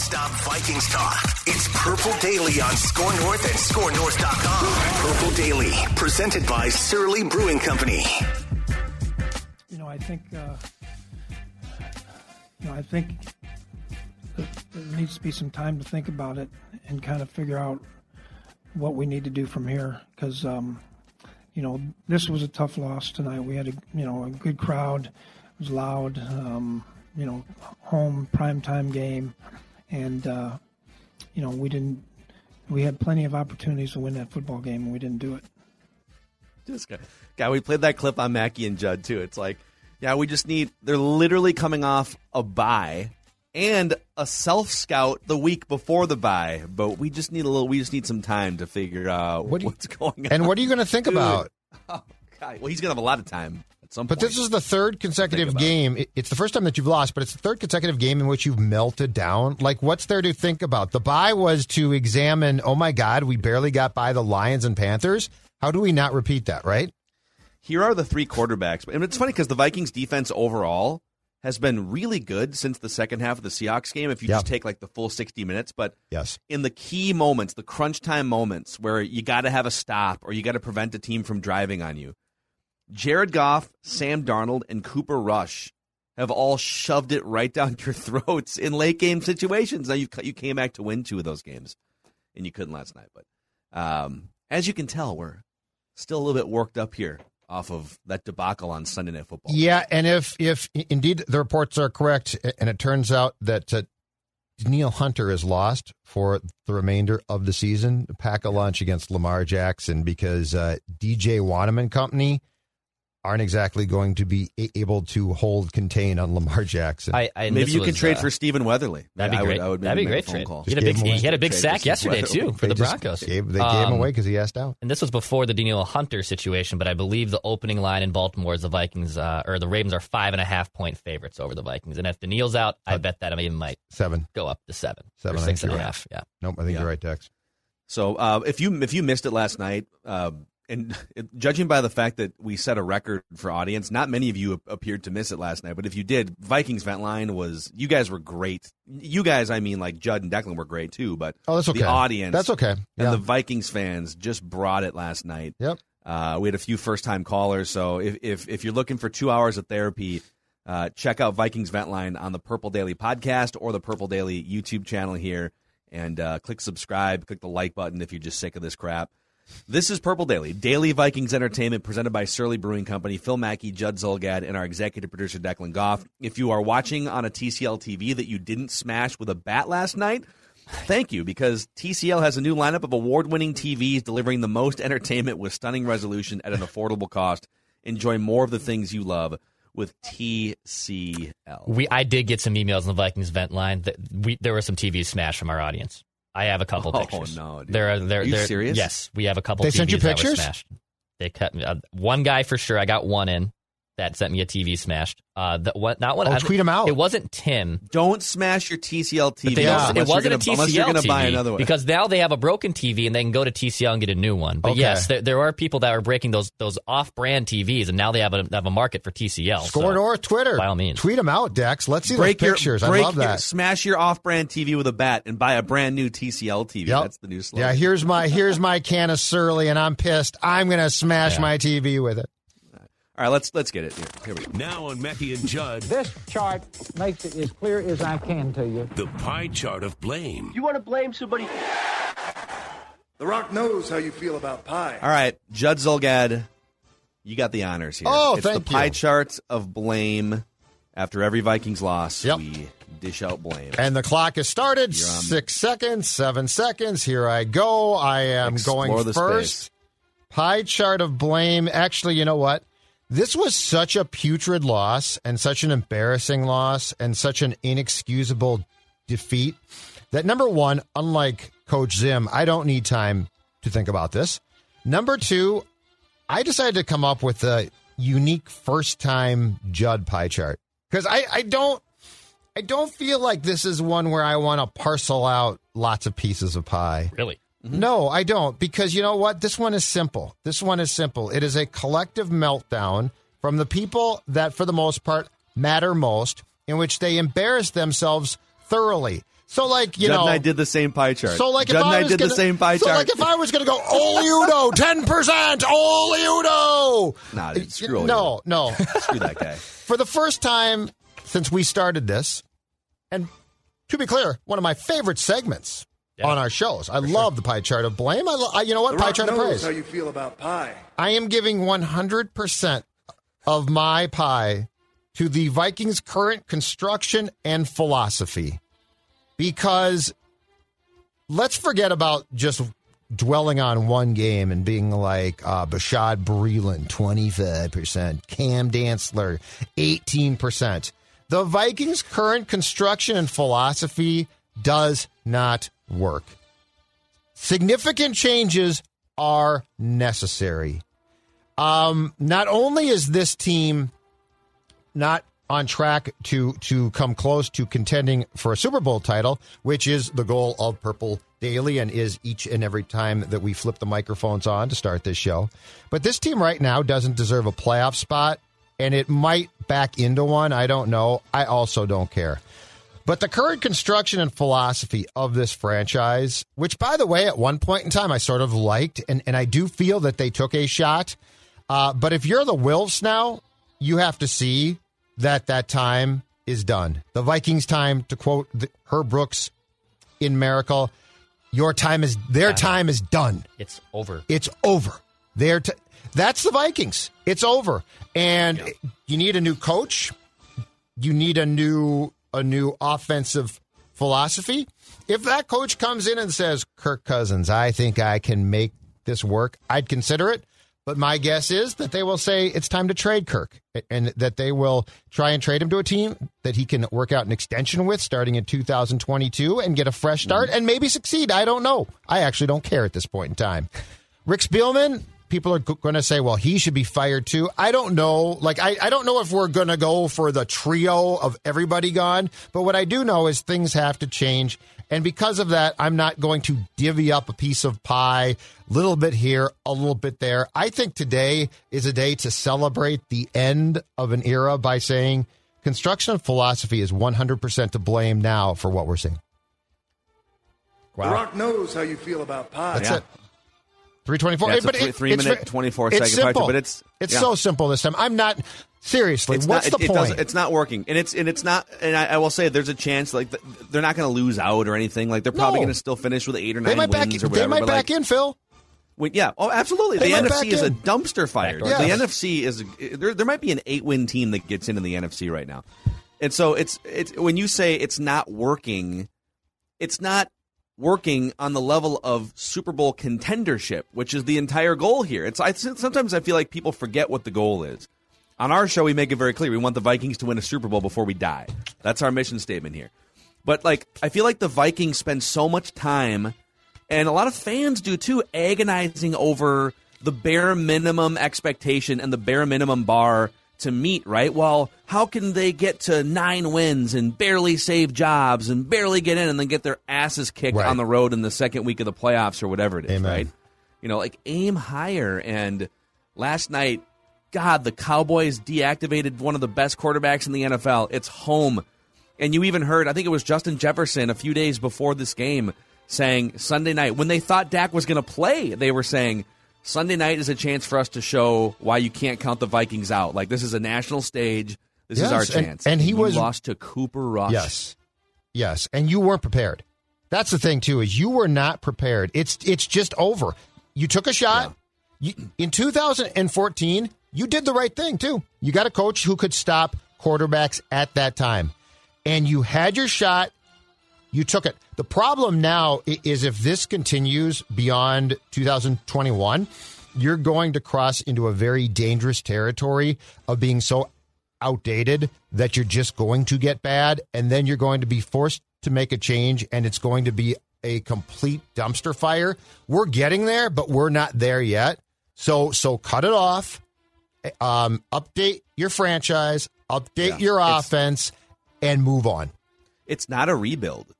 Non-stop Vikings talk. It's Purple Daily on Score North and ScoreNorth.com. Purple Daily, presented by Surly Brewing Company. You know, I think, uh, you know, I think there needs to be some time to think about it and kind of figure out what we need to do from here. Because, um, you know, this was a tough loss tonight. We had a, you know, a good crowd. It was loud. Um, you know, home primetime game, and uh, you know we didn't. We had plenty of opportunities to win that football game, and we didn't do it. Just guy, guy, we played that clip on Mackey and Judd too. It's like, yeah, we just need. They're literally coming off a bye and a self scout the week before the bye, but we just need a little. We just need some time to figure out What you- what's going on. And what are you going to think Dude. about? Oh, God. Well, he's gonna have a lot of time at some But point. this is the third consecutive game. It- It's the first time that you've lost, but it's the third consecutive game in which you've melted down. Like, what's there to think about? The bye was to examine, oh my God, we barely got by the Lions and Panthers. How do we not repeat that, right? Here are the three quarterbacks. And it's funny because the Vikings defense overall has been really good since the second half of the Seahawks game. If you Yeah. just take like the full 60 minutes, but Yes. in the key moments, the crunch time moments where you got to have a stop or you got to prevent a team from driving on you, Jared Goff, Sam Darnold, and Cooper Rush have all shoved it right down your throats in late game situations. Now you you came back to win two of those games, and you couldn't last night. But um, as you can tell, we're still a little bit worked up here off of that debacle on Sunday Night Football. Yeah, and if if indeed the reports are correct, and it turns out that uh, Neil Hunter is lost for the remainder of the season, pack a lunch against Lamar Jackson because uh, DJ Wonnum Company aren't exactly going to be able to hold contain on Lamar Jackson. I, I, Maybe you can was, trade uh, for Stephen Weatherly. That'd be I would- great. I would that'd be maybe great phone trade. call. He had a big, Just gave him he had a big sack yesterday Stephen too for They the Broncos. Gave, they gave him Um, away because he asked out. And this was before the Danielle Hunter situation, but I believe the opening line in Baltimore is the Vikings uh, or the Ravens are five and a half point favorites over the Vikings. And if Danielle's out, I bet that I even might Seven. go up to seven, Seven, or I six think and a you're half. Yeah. Nope, I think Yeah. you're right, Dex. So uh, if you if you missed it last night, uh, and judging by the fact that we set a record for audience, not many of you appeared to miss it last night. But if you did, Vikings vent line was you guys were great. You guys, I mean, like Judd and Declan were great too. But Oh, that's okay. the audience, That's okay. and the Vikings fans just brought it last night. Yep. Uh, we had a few first time callers, so if, if if you're looking for two hours of therapy, uh, check out Vikings Vent Line on the Purple Daily podcast or the Purple Daily YouTube channel here, and uh, click subscribe, click the like button if you're just sick of this crap. This is Purple Daily, daily Vikings entertainment presented by Surly Brewing Company, Phil Mackey, Judd Zulgad, and our executive producer Declan Goff. If you are watching on a TCL TV that you didn't smash with a bat last night, Thank you, because TCL has a new lineup of award winning TVs delivering the most entertainment with stunning resolution at an affordable cost. Enjoy more of the things you love with TCL. We I did get some emails on the Vikings vent line that we there were some TVs smashed from our audience. I have a couple Oh, pictures. no, dude. There are there Are you there- serious? Yes, we have a couple. They TVs sent you that were pictures? smashed. They cut me. Uh, one guy for sure. I got one in that sent me a TV smashed. Uh, the, what? Not one. Oh, I- tweet 'em out. It wasn't Tim. Don't smash your TCL TV. They Yeah. unless it you're wasn't gonna, a TCL unless you're gonna TV buy another one. because now they have a broken TV and they can go to TCL and get a new one. But Okay. yes, there, there are people that are breaking those those off-brand TVs, and now they have a have a market for TCL. Score so- North Twitter. by all means. Tweet them out, Dex. Let's see break those your pictures. break I love your- that. smash your off-brand TV with a bat and buy a brand new TCL TV. Yep. That's the new slogan. Yeah, here's my here's my can of Surly, and I'm pissed. I'm gonna smash Yeah. my TV with it. All All right, let's let's get it. Here, here we go. Now on Mackey and Judd, This chart makes it as clear as I can to you. the pie chart of blame. You want to blame somebody? The Rock knows how you feel about pie. All right, Judd Zulgad, you got the honors here. Oh, it's thank the pie you. chart of blame. After every Vikings loss, Yep. we dish out blame. And the clock has started. Six seconds, seven seconds. Here I go. I am Explore going the first. space. Pie chart of blame. Actually, you know what? This was such a putrid loss and such an embarrassing loss and such an inexcusable defeat that number one, unlike Coach Zim, I don't need time to think about this. Number two, I decided to come up with a unique first time Judd pie chart because I, I don't I don't feel like this is one where I want to parcel out lots of pieces of pie. Really? Mm-hmm. No, I don't because you know what? This one is simple. This one is simple. It is a collective meltdown from the people that, for the most part, matter most, in which they embarrass themselves thoroughly. So, like you Judd know, and I did the same pie chart. so like Judd if and I, I was did gonna, the same pie so chart. like if I was going to go all Udoh, ten percent, all Udoh. Nah, dude, screw no, no. Screw that guy. For the first time since we started this, and to be clear, one of my favorite segments on our shows. I love the pie chart of blame. I, lo- I you know what The pie Rock chart of knows praise. how you feel about pie. I am giving 100% of my pie to the Vikings' current construction and philosophy because let's forget about just dwelling on one game and being like uh, Bashaud Breeland, 25%, Cam Dantzler, 18%. The Vikings' current construction and philosophy does not work. Significant changes are necessary. Um, not only is this team not on track to to come close to contending for a Super Bowl title, which is the goal of Purple Daily and is each and every time that we flip the microphones on to start this show. But this team right now doesn't deserve a playoff spot, and it might back into one. I don't know. I also don't care. But the current construction and philosophy of this franchise, which by the way, at one point in time I sort of liked, and, and I do feel that they took a shot. Uh, but if you're the Wilfs now, you have to see that that time is done. The Vikings' time, to quote the, Herb Brooks in Miracle, your time is their time is done. It's over. It's over. They're t- that's the Vikings. It's over, and you need a new coach. You need a new a new offensive philosophy. If that coach comes in and says, "Kirk Cousins, I think I can make this work," I'd consider it. But my guess is that they will say it's time to trade Kirk and that they will try and trade him to a team that he can work out an extension with starting in 2022 and get a fresh start and maybe succeed. I don't know. I actually don't care at this point in time. Rick Spielman, people are going to say, well, he should be fired too. I don't know. Like, I, I don't know if we're going to go for the trio of everybody gone. But what I do know is things have to change. And because of that, I'm not going to divvy up a piece of pie, a little bit here, a little bit there. I think today is a day to celebrate the end of an era by saying construction philosophy is 100% to blame now for what we're seeing. The Rock knows how you feel about pie. That's Yeah. it. 324. Yeah, it's a but three- it- three it's minute, ve- 24 it's second simple. but it's- it's yeah. so simple this time. I'm not seriously. It's what's not, the it, it point? doesn't- it's not working, and it's and it's not. And I, I will say, there's a chance like th- they're not going to lose out or anything. Like they're probably No. going to still finish with eight or they nine might back. wins or They might back like, in, Phil. yeah, oh, absolutely. They the NFC back is a dumpster fire. Yes. The NFC is there. There might be an eight win team that gets into the NFC right now, and so it's it's when you say it's not working, it's not working on the level of Super Bowl contendership, which is the entire goal here. It's I sometimes I feel like people forget what the goal is. On our show, we make it very clear. We want the Vikings to win a Super Bowl before we die. That's our mission statement here. But like, I feel like the Vikings spend so much time, and a lot of fans do too, agonizing over the bare minimum expectation and the bare minimum bar to meet. Right? Well, how can they get to nine wins and barely save jobs and barely get in, and then get their asses kicked Right. on the road in the second week of the playoffs or whatever it is? Amen. Right? You know, like aim higher. And last night, God, the Cowboys deactivated one of the best quarterbacks in the NFL. It's home. And you even heard, I think it was Justin Jefferson a few days before this game saying Sunday night, when they thought Dak was going to play, they were saying, Sunday night is a chance for us to show why you can't count the Vikings out. Like this is a national stage. This Yes, is our chance. and he you was- lost to Cooper Rush. Yes. Yes, and you weren't prepared. That's the thing too is you were not prepared. It's it's just over. You took a shot. You, in 2014, you did the right thing too. You got a coach who could stop quarterbacks at that time. And you had your shot. You took it. The problem now is if this continues beyond 2021, you're going to cross into a very dangerous territory of being so outdated that you're just going to get bad and then you're going to be forced to make a change and it's going to be a complete dumpster fire. We're getting there, but we're not there yet. So so cut it off. Um, update your franchise, update Yeah, your offense, and move on. it's not a rebuild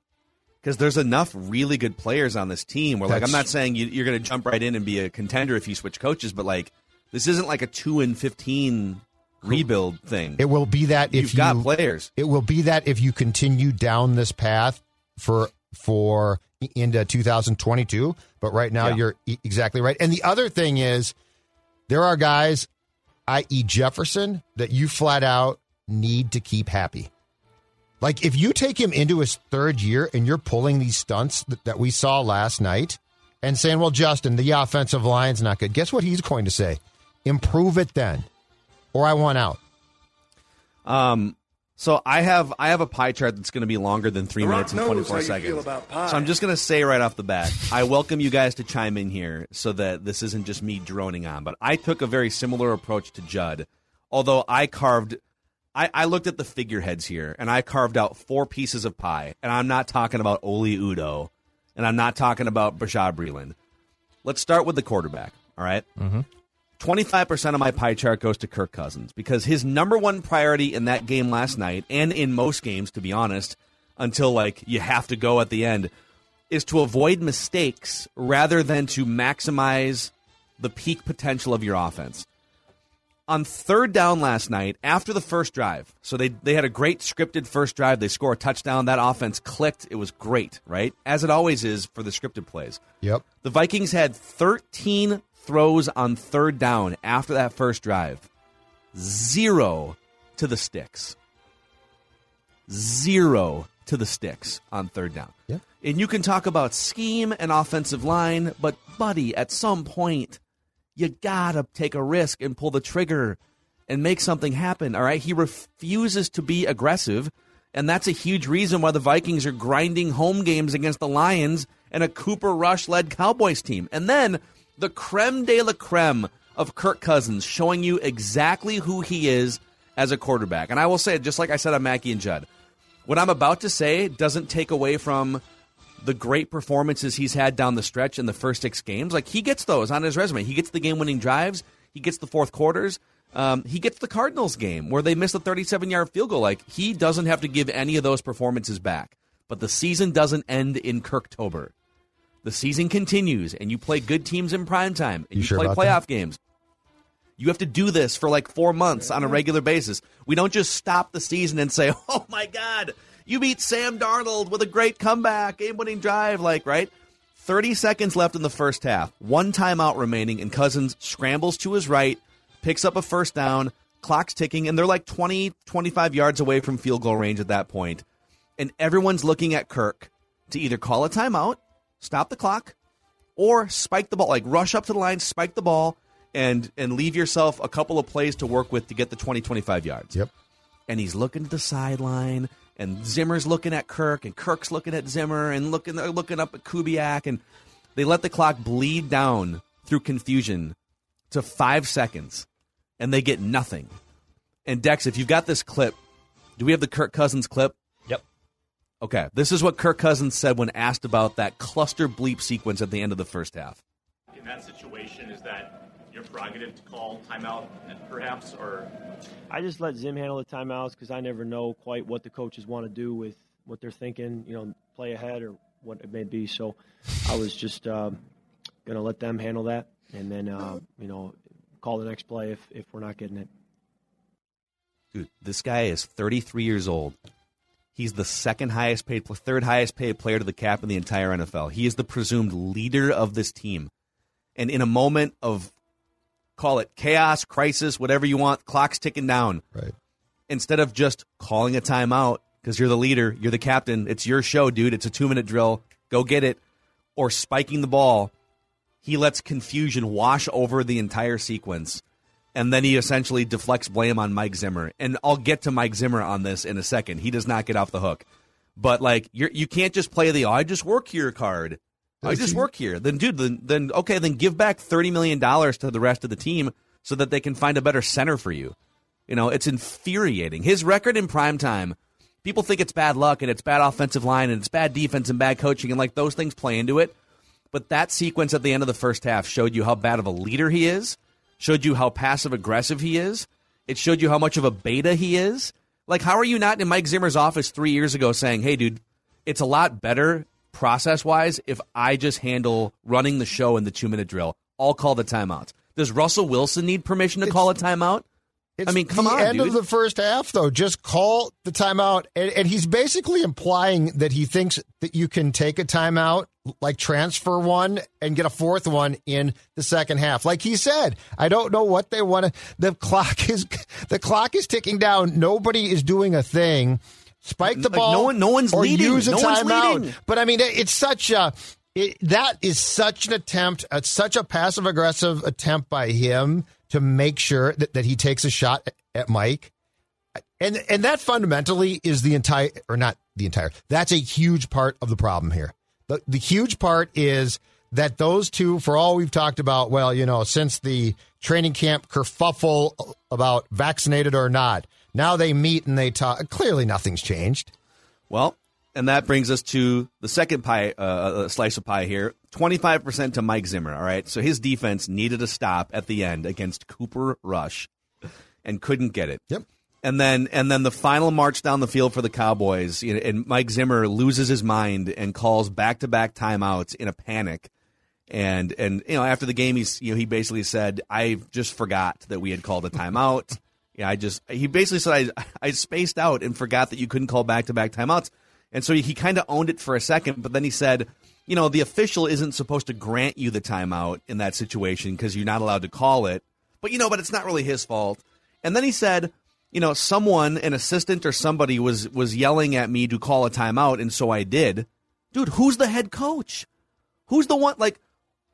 because there's enough really good players on this team. Where like I'm not saying you, you're going to jump right in and be a contender if you switch coaches, but like this isn't like a two and fifteen rebuild thing. It will be that if You've got players. It will be that if you continue down this path for for into 2022. But right now, Yeah. you're e- exactly right. And the other thing is, there are guys, i.e., Jefferson, that you flat out need to keep happy. Like if you take him into his third year and you're pulling these stunts that, that we saw last night and saying, well, Justin, the offensive line's not good. Guess what he's going to say? Improve it then, or I want out. Um, so I have I have a pie chart that's going to be longer than three The minutes and knows twenty how four you seconds. feel about pie. So I'm just going to say right off the bat, I welcome you guys to chime in here so that this isn't just me droning on. But I took a very similar approach to Judd, although I carved. I, I looked at the figureheads here and I carved out four pieces of pie, and I'm not talking about Oli Udoh, and I'm not talking about Bashaud Breeland. Let's start with the quarterback. All right? Mm-hmm. 25% of my pie chart goes to Kirk Cousins because his number one priority in that game last night and in most games, to be honest, until like you have to go at the end, is to avoid mistakes rather than to maximize the peak potential of your offense. On third down last night, after the first drive, so they, they had a great scripted first drive. They score a touchdown. That offense clicked. It was great, right? As it always is for the scripted plays. Yep. The Vikings had 13 throws on third down after that first drive. Zero to the sticks. Zero to the sticks on third down. Yeah. And you can talk about scheme and offensive line, but buddy, at some point, you gotta take a risk and pull the trigger and make something happen. All right. He refuses to be aggressive. And that's a huge reason why the Vikings are grinding home games against the Lions and a Cooper Rush led Cowboys team. And then the creme de la creme of Kirk Cousins showing you exactly who he is as a quarterback. And I will say, just like I said on Mackey and Judd, what I'm about to say doesn't take away from the great performances he's had down the stretch in the first six games. Like he gets those on his resume. He gets the game winning drives, he gets the fourth quarters. Um, he gets the Cardinals game where they miss a 37 yard field goal. Like he doesn't have to give any of those performances back. But the season doesn't end in Kirktober. The season continues, and you play good teams in prime time, and You you, sure play playoff that? games. You have to do this for like four months on a regular basis. We don't just stop the season and say, "Oh my God, you beat Sam Darnold with a great comeback, game-winning drive." Like, right? Thirty seconds left in the first half. One timeout remaining, and Cousins scrambles to his right, picks up a first down. Clock's ticking, and they're like 20, 25 yards away from field goal range at that point. And everyone's looking at Kirk to either call a timeout, stop the clock, or spike the ball, like rush up to the line, spike the ball, and and leave yourself a couple of plays to work with to get the 20, 25 yards. Yep. And he's looking to the sideline, and Zimmer's looking at Kirk, and Kirk's looking at Zimmer, and looking they're looking up at Kubiak, and they let the clock bleed down through confusion to five seconds, and they get nothing. And Dex, if you've got this clip, do we have the Kirk Cousins clip? Yep. Okay, this is what Kirk Cousins said when asked about that cluster bleep sequence at the end of the first half. in that situation, is that your prerogative to call timeout, perhaps, or I just let Zim handle the timeouts because I never know quite what the coaches want to do with what they're thinking, you know, play ahead or what it may be. So I was just um, going to let them handle that and then, uh, you know, call the next play if, if we're not getting it. Dude, this guy is 33 years old. He's the second highest paid, third highest paid player to the cap in the entire NFL. He is the presumed leader of this team. and in a moment of call it chaos, crisis, whatever you want, clock's ticking down. Right. Instead of just calling a timeout because you're the leader, you're the captain, it's your show, dude. It's a two minute drill. Go get it. Or spiking the ball, he lets confusion wash over the entire sequence. And then he essentially deflects blame on Mike Zimmer. And I'll get to Mike Zimmer on this in a second. He does not get off the hook. But like you're you can't just play the oh, I just work here card. I just work here. Then dude, then, then okay, then give back thirty million dollars to the rest of the team so that they can find a better center for you. You know, it's infuriating. His record in prime time, people think it's bad luck and it's bad offensive line and it's bad defense and bad coaching and like those things play into it. But that sequence at the end of the first half showed you how bad of a leader he is, showed you how passive aggressive he is. It showed you how much of a beta he is. Like, how are you not in Mike Zimmer's office three years ago saying, hey, dude, it's a lot better process wise if I just handle running the show in the two minute drill? I'll call the timeouts. Does Russell Wilson need permission to It's- call a timeout? It's I mean, come the on, end dude. of the first half, though. Just call the timeout, and, and he's basically implying that he thinks that you can take a timeout, like transfer one, and get a fourth one in the second half. Like he said, I don't know what they want to. The clock is the clock is ticking down. Nobody is doing a thing. Spike the Like, ball. no one- no one's or leading. Use a No one's timeout. leading. But I mean, it's such a. It, that is such an attempt, uh, such a passive aggressive attempt by him to make sure that, that he takes a shot at, at Mike. And and that fundamentally is the entire or not the entire. That's a huge part of the problem here. The the huge part is that those two, for all we've talked about, well, you know, since the training camp kerfuffle about vaccinated or not, now they meet and they talk. Clearly, nothing's changed. Well, and that brings us to the second pie, uh, uh, slice of pie here. Twenty-five percent to Mike Zimmer. All right, so his defense needed a stop at the end against Cooper Rush, and couldn't get it. Yep. And then, and then the final march down the field for the Cowboys, you know, and Mike Zimmer loses his mind and calls back-to-back timeouts in a panic. And and you know, after the game, he's you know he basically said, "I just forgot that we had called a timeout." Yeah, I just he basically said I I spaced out and forgot that you couldn't call back to back timeouts, and so he, he kind of owned it for a second, but then he said, you know, the official isn't supposed to grant you the timeout in that situation because you're not allowed to call it, but you know, but it's not really his fault. And then he said, you know, someone, an assistant or somebody was was yelling at me to call a timeout, and so I did. Dude, who's the head coach? Who's the one like?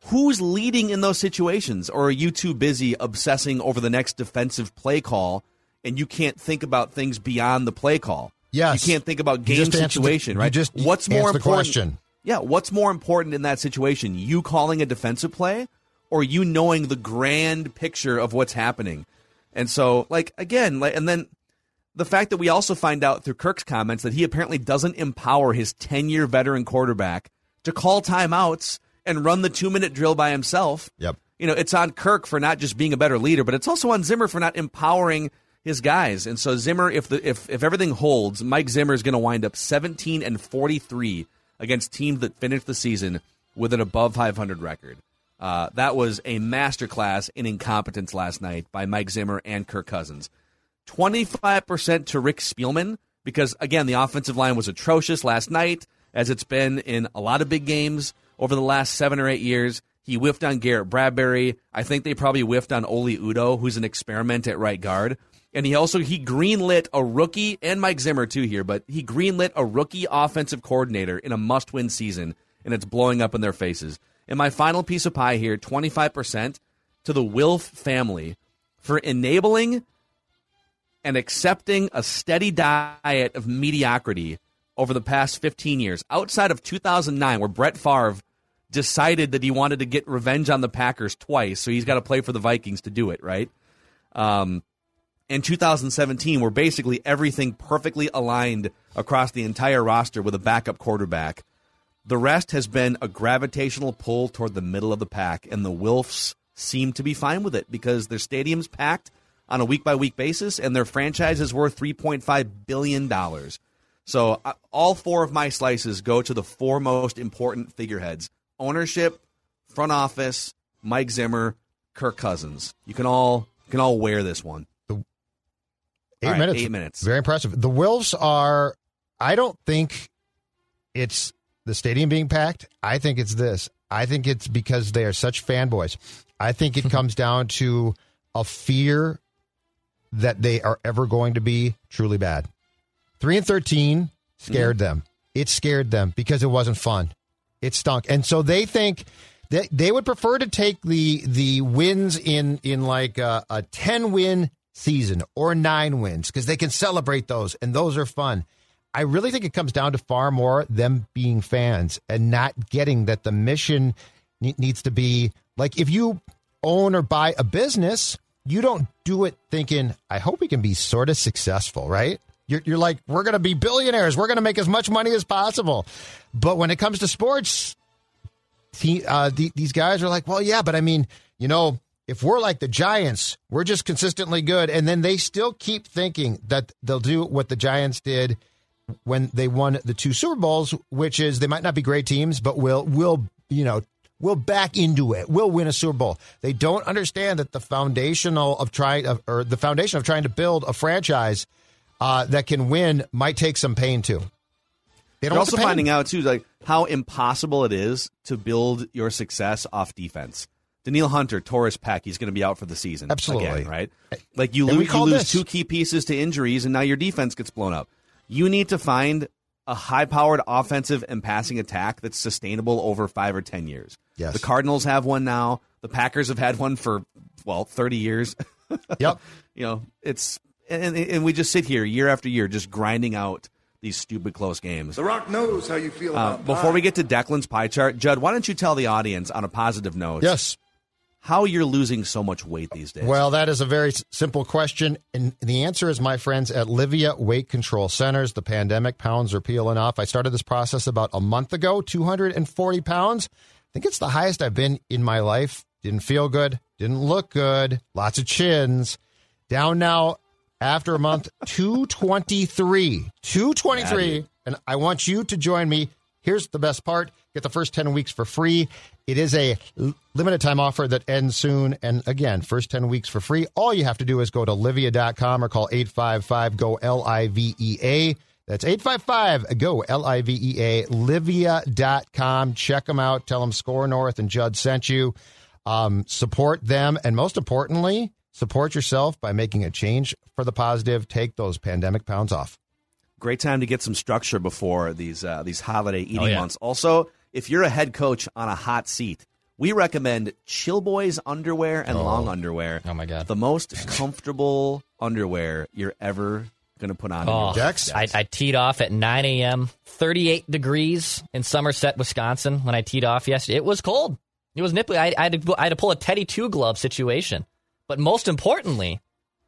Who's leading in those situations? Or are you too busy obsessing over the next defensive play call and you can't think about things beyond the play call? Yes. You can't think about game the- situation, you right? just what's more the important? question. Yeah, what's more important in that situation? You calling a defensive play or you knowing the grand picture of what's happening? And so, like again, like and then the fact that we also find out through Kirk's comments that he apparently doesn't empower his 10-year veteran quarterback to call timeouts and run the 2-minute drill by himself. Yep. You know, it's on Kirk for not just being a better leader, but it's also on Zimmer for not empowering his guys. And so Zimmer, if the if if everything holds, Mike Zimmer is going to wind up 17 and 43 against teams that finished the season with an above 500 record. Uh, that was a masterclass in incompetence last night by Mike Zimmer and Kirk Cousins. 25% to Rick Spielman because, again, the offensive line was atrocious last night, as it's been in a lot of big games over the last seven or eight years. He whiffed on Garrett Bradbury. I think they probably whiffed on Oli Udoh, who's an experiment at right guard. And he also he greenlit a rookie and Mike Zimmer too here, but he greenlit a rookie offensive coordinator in a must-win season, and it's blowing up in their faces. And my final piece of pie here, 25% to the Wilf family for enabling and accepting a steady diet of mediocrity over the past 15 years, outside of 2009, where Brett Favre decided that he wanted to get revenge on the Packers twice, so he's got to play for the Vikings to do it, right? Um, in 2017, where basically everything perfectly aligned across the entire roster with a backup quarterback. The rest has been a gravitational pull toward the middle of the pack, and the Wilfs seem to be fine with it because their stadium's packed on a week by week basis, and their franchise is worth $3.5 billion. So, uh, all four of my slices go to the four most important figureheads ownership, front office, Mike Zimmer, Kirk Cousins. You can all you can all wear this one. Eight All right, minutes. eight minutes. Very impressive. The Wilfs are. I don't think it's the stadium being packed. I think it's this. I think it's because they are such fanboys. I think it comes down to a fear that they are ever going to be truly bad. Three and thirteen scared mm-hmm. them. It scared them because it wasn't fun. It stunk, and so they think that they would prefer to take the the wins in in like a, a ten win season or nine wins because they can celebrate those, and those are fun. I really think it comes down to far more them being fans and not getting that the mission ne- needs to be like if you own or buy a business, you don't do it thinking, I hope we can be sort of successful, right? You're, you're like, we're going to be billionaires. We're going to make as much money as possible. But when it comes to sports, he, uh, the, these guys are like, well, yeah, but I mean, you know, if we're like the Giants, we're just consistently good. And then they still keep thinking that they'll do what the Giants did when they won the two Super Bowls, which is they might not be great teams, but will will you know will back into it. We'll win a Super Bowl. They don't understand that the foundational of trying or the foundation of trying to build a franchise uh, that can win might take some pain too. They want also finding out too, like how impossible it is to build your success off defense. Danielle Hunter, torn pec, he's going to be out for the season. Absolutely. again, right? Like you lose, you lose this- two key pieces to injuries, and now your defense gets blown up. You need to find a high-powered offensive and passing attack that's sustainable over five or ten years. Yes. the Cardinals have one now. The Packers have had one for well thirty years. Yep. you know, it's and and we just sit here year after year just grinding out these stupid close games. The Rock knows how you feel Uh, before pie. we get to Declan's pie chart, Judd, why don't you tell the audience on a positive note? Yes. How you're losing so much weight these days? Well, that is a very s- simple question. And the answer is my friends at Livea Weight Control Centers. The pandemic pounds are peeling off. I started this process about a month ago, 240 pounds. I think it's the highest I've been in my life. Didn't feel good. Didn't look good. Lots of chins. Down now after a month, 223. 223. And I want you to join me. Here's the best part get the first 10 weeks for free. It is a limited time offer that ends soon. And again, first 10 weeks for free. All you have to do is go to livea.com or call 855 GO L I V E A. That's 855 GO L I V E A. Livea.com. Check them out. Tell them Score North and Judd sent you. Um, support them. And most importantly, support yourself by making a change for the positive. Take those pandemic pounds off. Great time to get some structure before these uh, these holiday eating Oh, yeah. months. Also, if you're a head coach on a hot seat, we recommend Chill Boys underwear and long underwear. Oh my god, the most comfortable underwear you're ever going to put on. Oh, your life. I, I teed off at 9 a.m., 38 degrees in Somerset, Wisconsin. When I teed off yesterday, it was cold. It was nipply. I, I, had to, I had to pull a Teddy Two glove situation. But most importantly,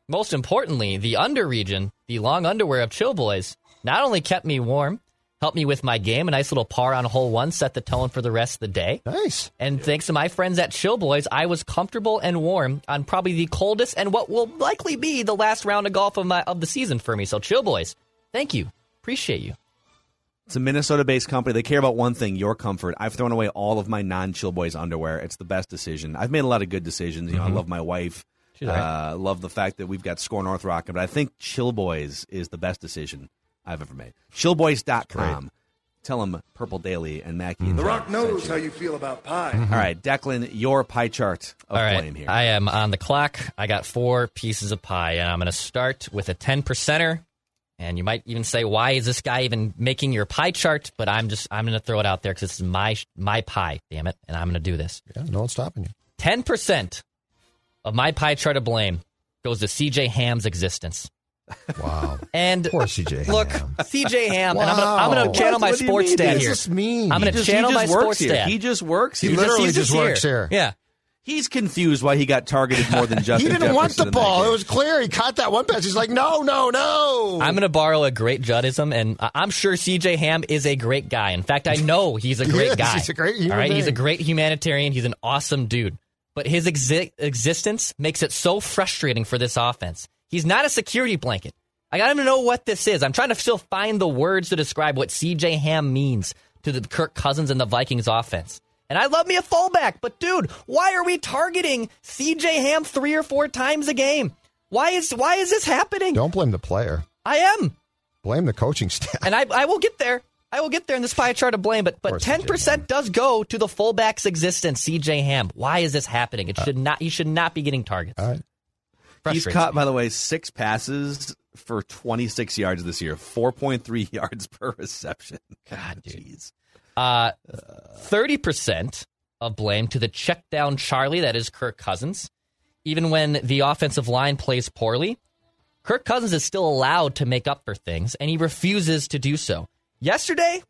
most importantly, the under region, the long underwear of Chill Boys, not only kept me warm, helped me with my game. A nice little par on hole one set the tone for the rest of the day. Nice. And thanks to my friends at Chill Boys, I was comfortable and warm on probably the coldest and what will likely be the last round of golf of my of the season for me. So Chill Boys, thank you, appreciate you. It's a Minnesota-based company. They care about one thing: your comfort. I've thrown away all of my non-Chill Boys underwear. It's the best decision. I've made a lot of good decisions. You know, I Mhm. love my wife. She's all right. Uh, love the fact that we've got Score North rocking, but I think Chill Boys is the best decision I've ever made. Chillboys.com. Tell them Purple Daily and Mackey. and The Rock knows you. how you feel about pie. All right, Declan, your pie chart of All right, blame here. I am on the clock. I got four pieces of pie, and I'm going to start with a 10 percenter. And you might even say, why is this guy even making your pie chart? But I'm just, I'm going to throw it out there because it's my my pie, damn it, and I'm going to do this. Yeah, no one's stopping you. 10 percent of my pie chart of blame goes to CJ Ham's existence. Wow. And Poor CJ. Look, Ham. CJ Ham, and I'm gonna, I'm gonna channel What? my What sports mean? stat What does here. this mean? I'm gonna just- he channel my works sports here. stat. He just works He here. literally he's just works here. Yeah. He's confused why he got targeted more than Justin. He didn't want the ball. It was clear. He caught that one pass. He's like, no, no, no. I'm going to borrow a great Juddism, and I- I'm sure CJ Ham is a great guy. In fact, I know he's a He great is. guy. He's a great human All right, he's a great humanitarian. He's an awesome dude. But his exi- existence makes it so frustrating for this offense. He's not a security blanket. I got to know what this is. I'm trying to still find the words to describe what CJ Ham means to the Kirk Cousins and the Vikings offense. And I love me a fullback, but dude, why are we targeting CJ Ham three or four times a game? Why is why is this happening? Don't blame the player. I am. Blame the coaching staff. And I, I will get there. I will get there in this pie chart of blame, but but ten percent does go to the fullback's existence, C.J. Ham. Why is this happening? It should not. He should not be getting targets. All right. He's caught, me. by the way, six passes for 26 yards this year, 4.3 yards per reception. God, jeez. Uh, Thirty percent of blame to the check down Charlie that is Kirk Cousins. Even when the offensive line plays poorly, Kirk Cousins is still allowed to make up for things, and he refuses to do so. Yesterday,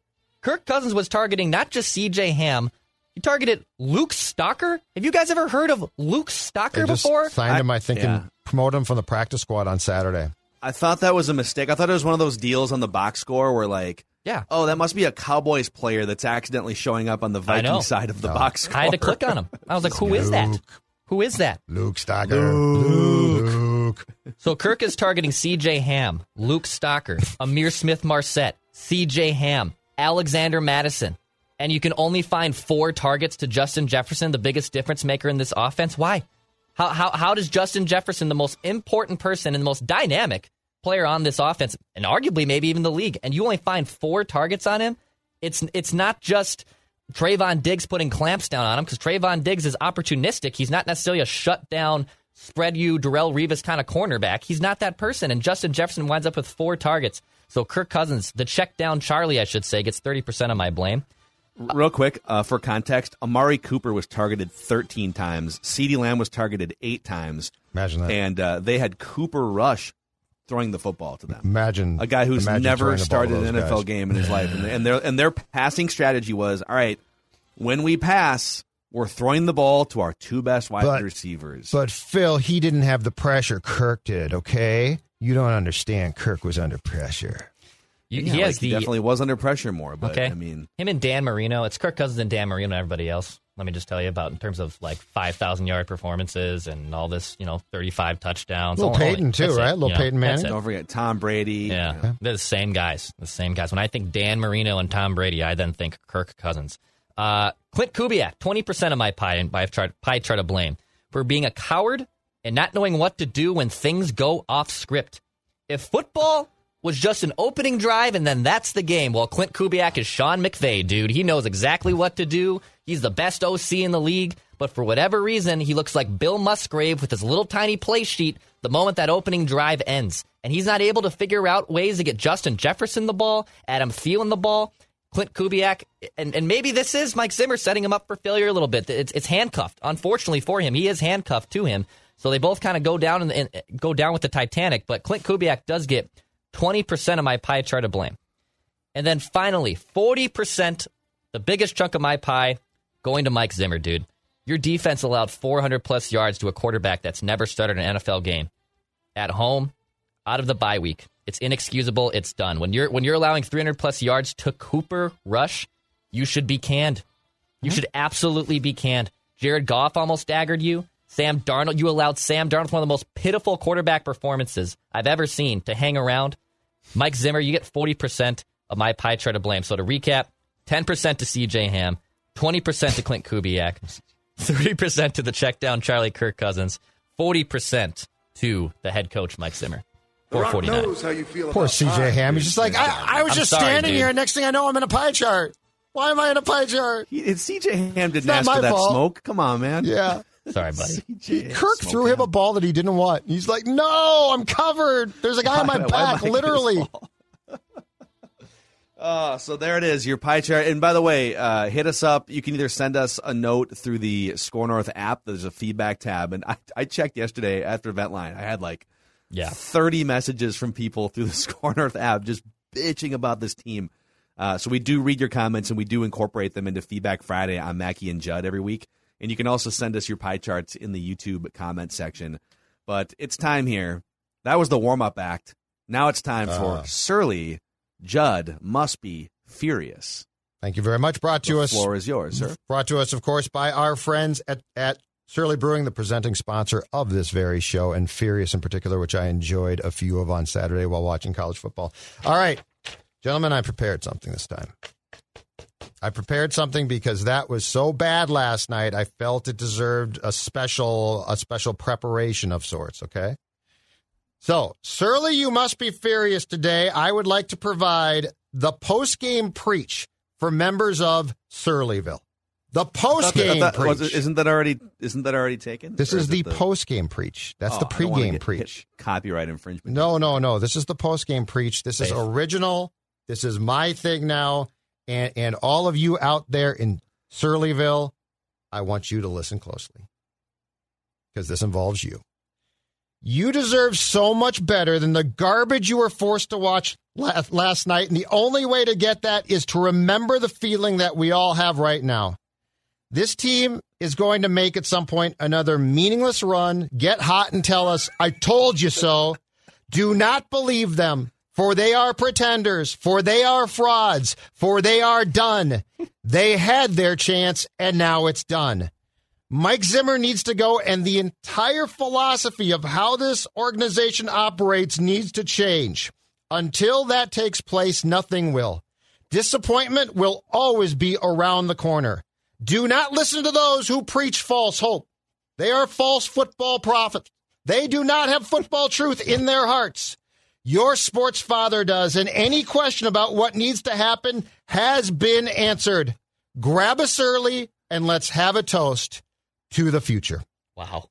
Kirk Cousins was targeting not just C.J. Ham. He targeted Luke Stocker. Have you guys ever heard of Luke Stocker They just before? signed him, I think, yeah. and promoted him from the practice squad on Saturday. I thought that was a mistake. I thought it was one of those deals on the box score where, like, Yeah. oh, that must be a Cowboys player that's accidentally showing up on the Viking side of the box score. I had to click on him. I was like, "Who is that? Who is that?" Luke Stocker. Luke. So Kirk is targeting C.J. Ham, Luke Stocker, Ihmir Smith-Marsette, C.J. Ham, Alexander Mattison, and you can only find four targets to Justin Jefferson, the biggest difference maker in this offense. Why? How how how does Justin Jefferson, the most important person and the most dynamic player on this offense, and arguably maybe even the league, and you only find four targets on him? It's it's not just Trevon Diggs putting clamps down on him because Trevon Diggs is opportunistic. He's not necessarily a shut down, spread you Darrelle Revis kind of cornerback. He's not that person. And Justin Jefferson winds up with four targets. So Kirk Cousins, the check down Charlie, I should say, gets 30% of my blame. Real quick, uh, for context, Amari Cooper was targeted 13 times. CeeDee Lamb was targeted eight times. Imagine that. And uh, they had Cooper Rush throwing the football to them. Imagine a guy who's imagine never throwing the ball started an NFL guys. game in his life, and, and their and their passing strategy was all right. When we pass, we're throwing the ball to our two best wide But- receivers. But Phil, he didn't have the pressure Kirk did. Okay, you don't understand. Kirk was under pressure. You, Yeah, he like, has the definitely was under pressure more. But okay. I mean, him and Dan Marino. It's Kirk Cousins and Dan Marino and everybody else. Let me just tell you about in terms of like five thousand yard performances and all this. You know, thirty five touchdowns. Little Only- too, that's it, right? Little you know, Peyton Manning. it. don't forget Tom Brady. Yeah, they're the same guys. The same guys. When I think Dan Marino and Tom Brady, I then think Kirk Cousins. Uh, Clint Kubiak, twenty percent of my pie pie chart, pie chart of blame for being a coward and not knowing what to do when things go off script. If football was just an opening drive and then that's the game, well, Clint Kubiak is Sean McVay, dude. He knows exactly what to do. He's the best OC in the league, but for whatever reason, he looks like Bill Musgrave with his little tiny play sheet the moment that opening drive ends. And he's not able to figure out ways to get Justin Jefferson the ball, Adam Thielen the ball, Clint Kubiak, and, and maybe this is Mike Zimmer setting him up for failure a little bit. It's, it's handcuffed, unfortunately for him. He is handcuffed to him, so they both kind of go down and go down with the Titanic. But Clint Kubiak does get twenty percent of my pie chart of blame, and then finally forty percent, the biggest chunk of my pie, going to Mike Zimmer, dude. Your defense allowed 400 plus yards to a quarterback that's never started an NFL game at home, out of the bye week. It's inexcusable. It's done. When you're when you're allowing 300 plus yards to Cooper Rush, you should be canned. You should absolutely be canned. Jared Goff almost staggered you. Sam Darnold, you allowed Sam Darnold, one of the most pitiful quarterback performances I've ever seen, to hang around. Mike Zimmer, you get 40% of my pie chart of blame. So to recap, 10% to CJ Ham, 20% to Clint Kubiak, 30% to the check down Charlie Kirk Cousins, 40% to the head coach Mike Zimmer. The Rock 449. knows how you feel Poor about CJ pie. Ham. He's just like, I, I was I'm just sorry, standing dude. here. Next thing I know, I'm in a pie chart. Why am I in a pie chart? He, and CJ Ham didn't not ask my for that fault. smoke. Come on, man. Yeah. Sorry, buddy. CJ Kirk threw him Ham. a ball that he didn't want. He's like, no, I'm covered. There's a guy on my Why- why back, am I getting literally. this? Uh, so there it is, your pie chart. And by the way, uh, hit us up. You can either send us a note through the Score North app. There's a feedback tab, and I, I checked yesterday after event line. I had like Yeah. 30 messages from people through the Score North app just bitching about this team. Uh, so we do read your comments and we do incorporate them into Feedback Friday on Mackey and Judd every week. And you can also send us your pie charts in the YouTube comment section. But it's time here. That was the warm up act. Now it's time for Uh. Surly. Judd must be furious. Thank you very much. Brought to The us. floor is yours, sir. Brought to us, of course, by our friends at, at Surly Brewing, the presenting sponsor of this very show, and Furious in particular, which I enjoyed a few of on Saturday while watching college football. All right, gentlemen, I prepared something this time. I prepared something because that was so bad last night. I felt it deserved a special a special preparation of sorts. Okay. So, Surly, you must be furious today. I would like to provide the post game preach for members of Surlyville. The post-game thought- preach. was isn't that already? Isn't that already taken? this is it the, post game preach. That's Oh, the pregame get preach. Copyright infringement. No, no, no. This is the post game preach. This is original. This is my thing now. And and all of you out there in Surlyville, I want you to listen closely. Because this involves you. You deserve so much better than the garbage you were forced to watch last night. And the only way to get that is to remember the feeling that we all have right now. This team is going to make at some point another meaningless run, get hot and tell us, I told you so. Do not believe them, for they are pretenders, for they are frauds, for they are done. They had their chance, and now it's done. Mike Zimmer needs to go, and the entire philosophy of how this organization operates needs to change. Until that takes place, nothing will. Disappointment will always be around the corner. Do not listen to those who preach false hope. They are false football prophets. They do not have football truth in their hearts. Your sports father does, and any question about what needs to happen has been answered. Grab us early and let's have a toast to the future. Wow.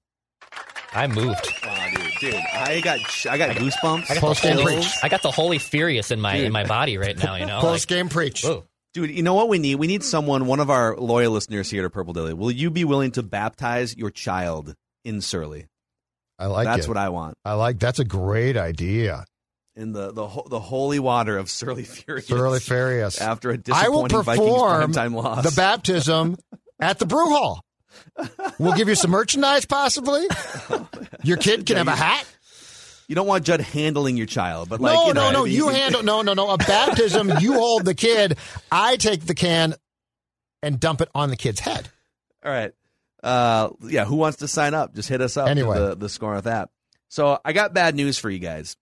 I moved. Wow, dude, dude, I got I got goosebumps. I got, Post the game holy, preach. I got the Holy Furious in my in my body right now. You know, Post game preach. Whoa. Dude, you know what we need? We need someone, one of our loyal listeners here to Purple Daily. Will you be willing to baptize your child in Surly? I like That's it. what I want. I like. That's a great idea. In the the the holy water of Surly Furious. Thoroughly furious. After a I will disappointing Vikings perform primetime loss. the baptism at the brew hall. We'll give you some merchandise, possibly. Your kid can have a hat. you don't want Judd handling your child, but like no, you know, no, no. I mean, You handle. No, no, no. A baptism. you hold the kid. I take the can and dump it on the kid's head. All right. Uh, yeah, who wants to sign up? Just hit us up. Anyway. the the score with app. So I got bad news for you guys.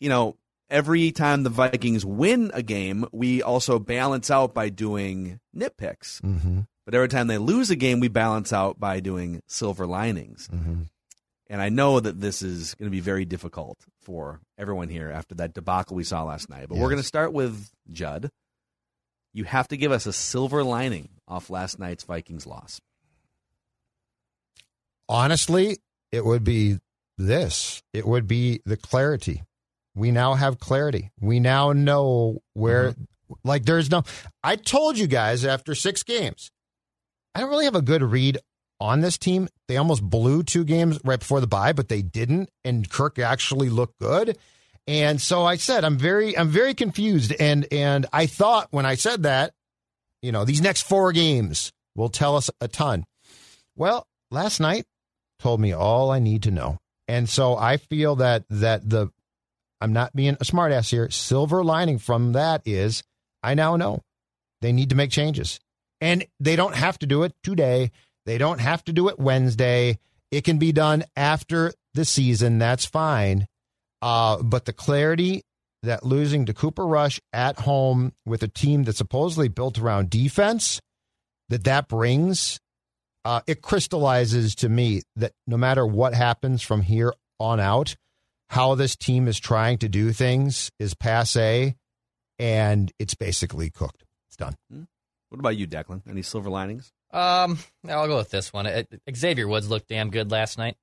You know, every time the Vikings win a game, we also balance out by doing nitpicks. Mm-hmm. But every time they lose a game, we balance out by doing silver linings. Mm-hmm. And I know that this is going to be very difficult for everyone here after that debacle we saw last night. But we're going to start with Judd. You have to give us a silver lining off last night's Vikings loss. Honestly, it would be this. It would be the clarity. We now have clarity. We now know where, mm-hmm. like, there's no. I told you guys after six games, I don't really have a good read on this team. They almost blew two games right before the bye, but they didn't. And Kirk actually looked good. And so I said, I'm very, I'm very confused. And and I thought when I said that, you know, these next four games will tell us a ton. Well, last night told me all I need to know. And so I feel that that the I'm not being a smartass here. Silver lining from that is I now know they need to make changes. And they don't have to do it today. They don't have to do it Wednesday. It can be done after the season. That's fine. Uh, but the clarity that losing to Cooper Rush at home with a team that's supposedly built around defense that that brings uh, it crystallizes to me that no matter what happens from here on out, how this team is trying to do things is passe, and it's basically cooked. It's done. What about you, Declan? Any silver linings? Um, I'll go with this one. Uh, Xavier Woods looked damn good last night.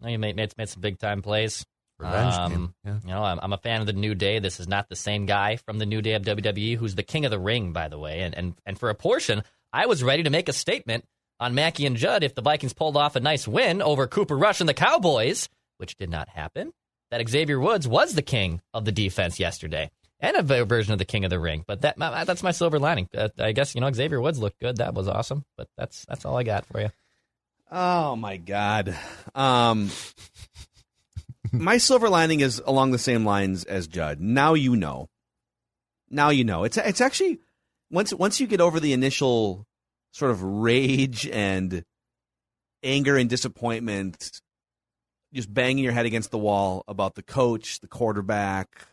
I know He made, made, made some big time plays. Revenge Um. Yeah. You know, I'm, I'm a fan of the New Day. This is not the same guy from the New Day of WWE, who's the king of the ring, by the way. And and and for a portion, I was ready to make a statement on Mackey and Judd if the Vikings pulled off a nice win over Cooper Rush and the Cowboys, which did not happen. That Xavier Woods was the king of the defense yesterday, and a version of the king of the ring. But that that's my silver lining. Uh, I guess you know Xavier Woods looked good. That was awesome. But that's that's all I got for you. Oh my god. Um my silver lining is along the same lines as Judd. Now you know. Now you know. It's it's actually once once you get over the initial sort of rage and anger and disappointment just banging your head against the wall about the coach, the quarterback,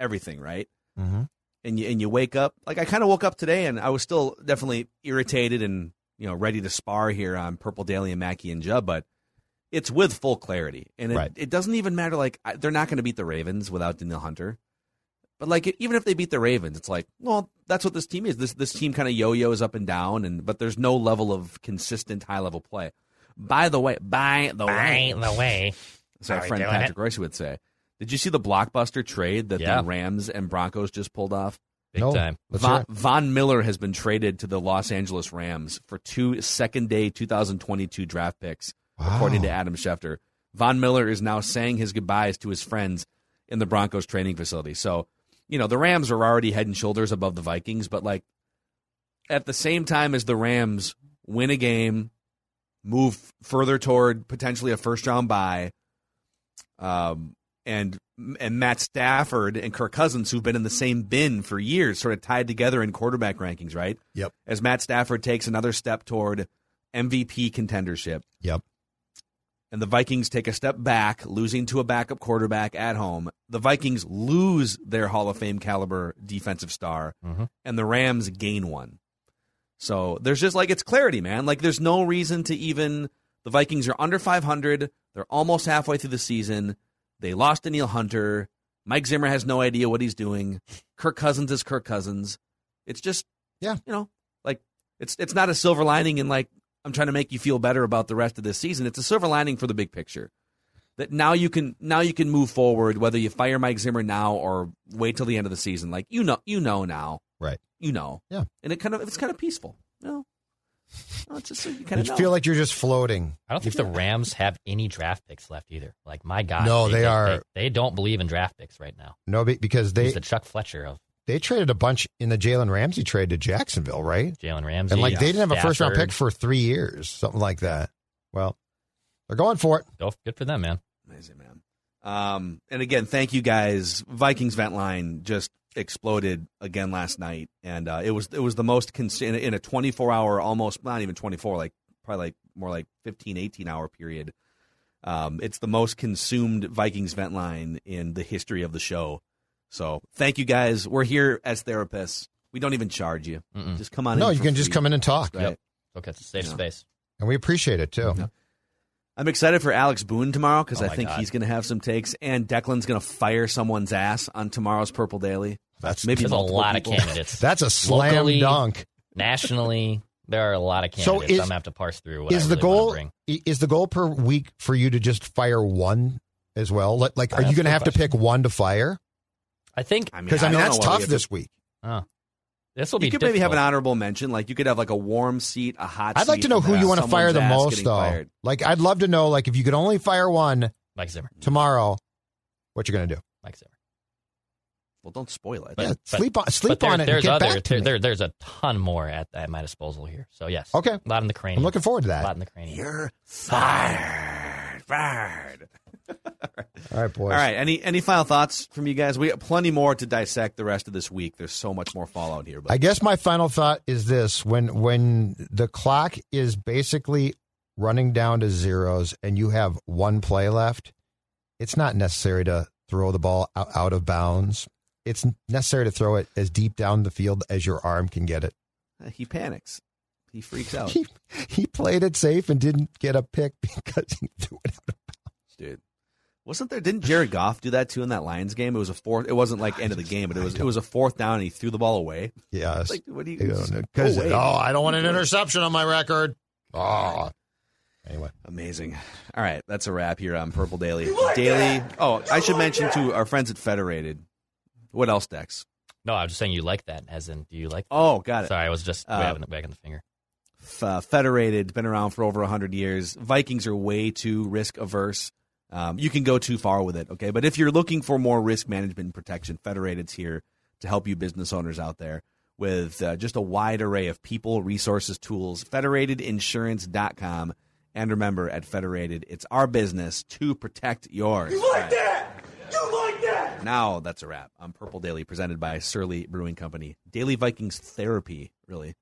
everything, right? Mm-hmm. and you and you wake up like I kind of woke up today and I was still definitely irritated and you know ready to spar here on Purple Daily and Mackey and Judd, but it's with full clarity and it, Right. it doesn't even matter like I, they're not going to beat the Ravens without Danielle Hunter. But like even if they beat the Ravens, it's like, well, that's what this team is. This this team kind of yo-yos up and down, and but there's no level of consistent high level play. By the way, by the way, By the way, as our friend Patrick it? Royce would say, did you see the blockbuster trade that Yeah. the Rams and Broncos just pulled off? big No. time. Let's Von. Von Miller has been traded to the Los Angeles Rams for two second day 2022 draft picks, according to Adam Schefter. Von Miller is now saying his goodbyes to his friends in the Broncos training facility. So, you know, the Rams are already head and shoulders above the Vikings, but like at the same time as the Rams win a game, move further toward potentially a first round bye. um, and and Matt Stafford and Kirk Cousins, who've been in the same bin for years, sort of tied together in quarterback rankings, right? Yep. As Matt Stafford takes another step toward MVP contendership, Yep. and the Vikings take a step back, losing to a backup quarterback at home. The Vikings lose their Hall of Fame caliber defensive star, Mhm. and the Rams gain one. So there's just like it's clarity, man. Like there's no reason to even. The Vikings are under 500. They're almost halfway through the season. They lost to Neil Hunter. Mike Zimmer has no idea what he's doing. Kirk Cousins is Kirk Cousins. It's just, Yeah. you know, like it's it's not a silver lining and like I'm trying to make you feel better about the rest of this season. It's a silver lining for the big picture. That now you can now you can move forward whether you fire Mike Zimmer now or wait till the end of the season. Like you know you know now. Right. You know. Yeah. And it kind of it's kind of peaceful. You know. No, it's just so you kind of know. feel like you're just floating. I don't think the Rams have any draft picks left either. Like my God, No, they are- They, they don't believe in draft picks right now. No, be- because He's they the Chuck Fletcher of they traded a bunch in the Jalen Ramsey trade to Jacksonville, right? Jalen Ramsey. And like they didn't have a first round pick for three years, something like that. Well, they're going for it. Go, good for them, man. Amazing, man. Um, and again, thank you guys. Vikings vent line just exploded again last night, and uh, it was it was the most cons- in, a, in a 24 hour, almost not even 24, like probably like more like 15, 18 hour period. Um, it's the most consumed Vikings vent line in the history of the show. So thank you guys. We're here as therapists. We don't even charge you. Mm-mm. Just come on. No, in you for can just come in and talk. Right. Yep. Okay, it's a safe Yeah. space. And we appreciate it too. Yeah. I'm excited for Alex Boone tomorrow because Oh I think God. he's going to have some takes, and Declan's going to fire someone's ass on tomorrow's Purple Daily. That's Maybe There's a lot people. of candidates. That's a slam Locally, dunk. Nationally, there are a lot of candidates. So candidates. is- I'm gonna have to parse through. What Is I the really wanna goal bring. is the goal per week for you to just fire one as well? Like, like are That's you going to good have to pick one to fire? I think I mean, Because I mean don't that's know what we tough this to- week. oh, this will be. You could maybe have an honorable mention. Like you could have like a warm seat, a hot. Seat. I'd like to know who you want to fire the most, though. fired. Like, I'd love to know, like, if you could only fire one Mike Zimmer. tomorrow, what you're going to do? Mike Zimmer. Well, don't spoil it. But- yeah, but- sleep on, sleep but there- on it there's other, back there, there- there's a ton more at, at my disposal here. So yes. Okay. A lot in the crane. I'm looking forward to A lot in the crane. You're fired. Fired. All right, boys. All right. Any any final thoughts from you guys? We got plenty more to dissect the rest of this week. There's so much more fallout here. But I guess my final thought is this: when when the clock is basically running down to zeros and you have one play left, it's not necessary to throw the ball out, out of bounds. It's necessary to throw it as deep down the field as your arm can get it. Uh, he panics. He freaks out, He he played it safe and didn't get a pick because he threw it out. of bounds. dude. Wasn't there? Didn't Jared Goff do that too in that Lions game? It was a fourth. It wasn't like end of the game, but it was it was a fourth down and he threw the ball away. Yes, Like, what do you? because oh, I don't want an interception on my record. Oh, anyway. Amazing. All right, that's a wrap here on Purple Daily. Daily. Oh, I should mention to our friends at Federated. What else, Dex? No, I was just saying you like that. As in, do you like? Oh, got it. Sorry, I was just Uh, wagging, wagging the finger. F- uh, Federated, been around for over 100 years. Vikings are way too risk averse. Um, you can go too far with it, okay? But if you're looking for more risk management and protection, Federated's here to help you business owners out there with uh, just a wide array of people, resources, tools. Federatedinsurance.com. And remember, at Federated, it's our business to protect yours. You like that? You like that? Now that's a wrap on Purple Daily, presented by Surly Brewing Company. Daily Vikings therapy, really.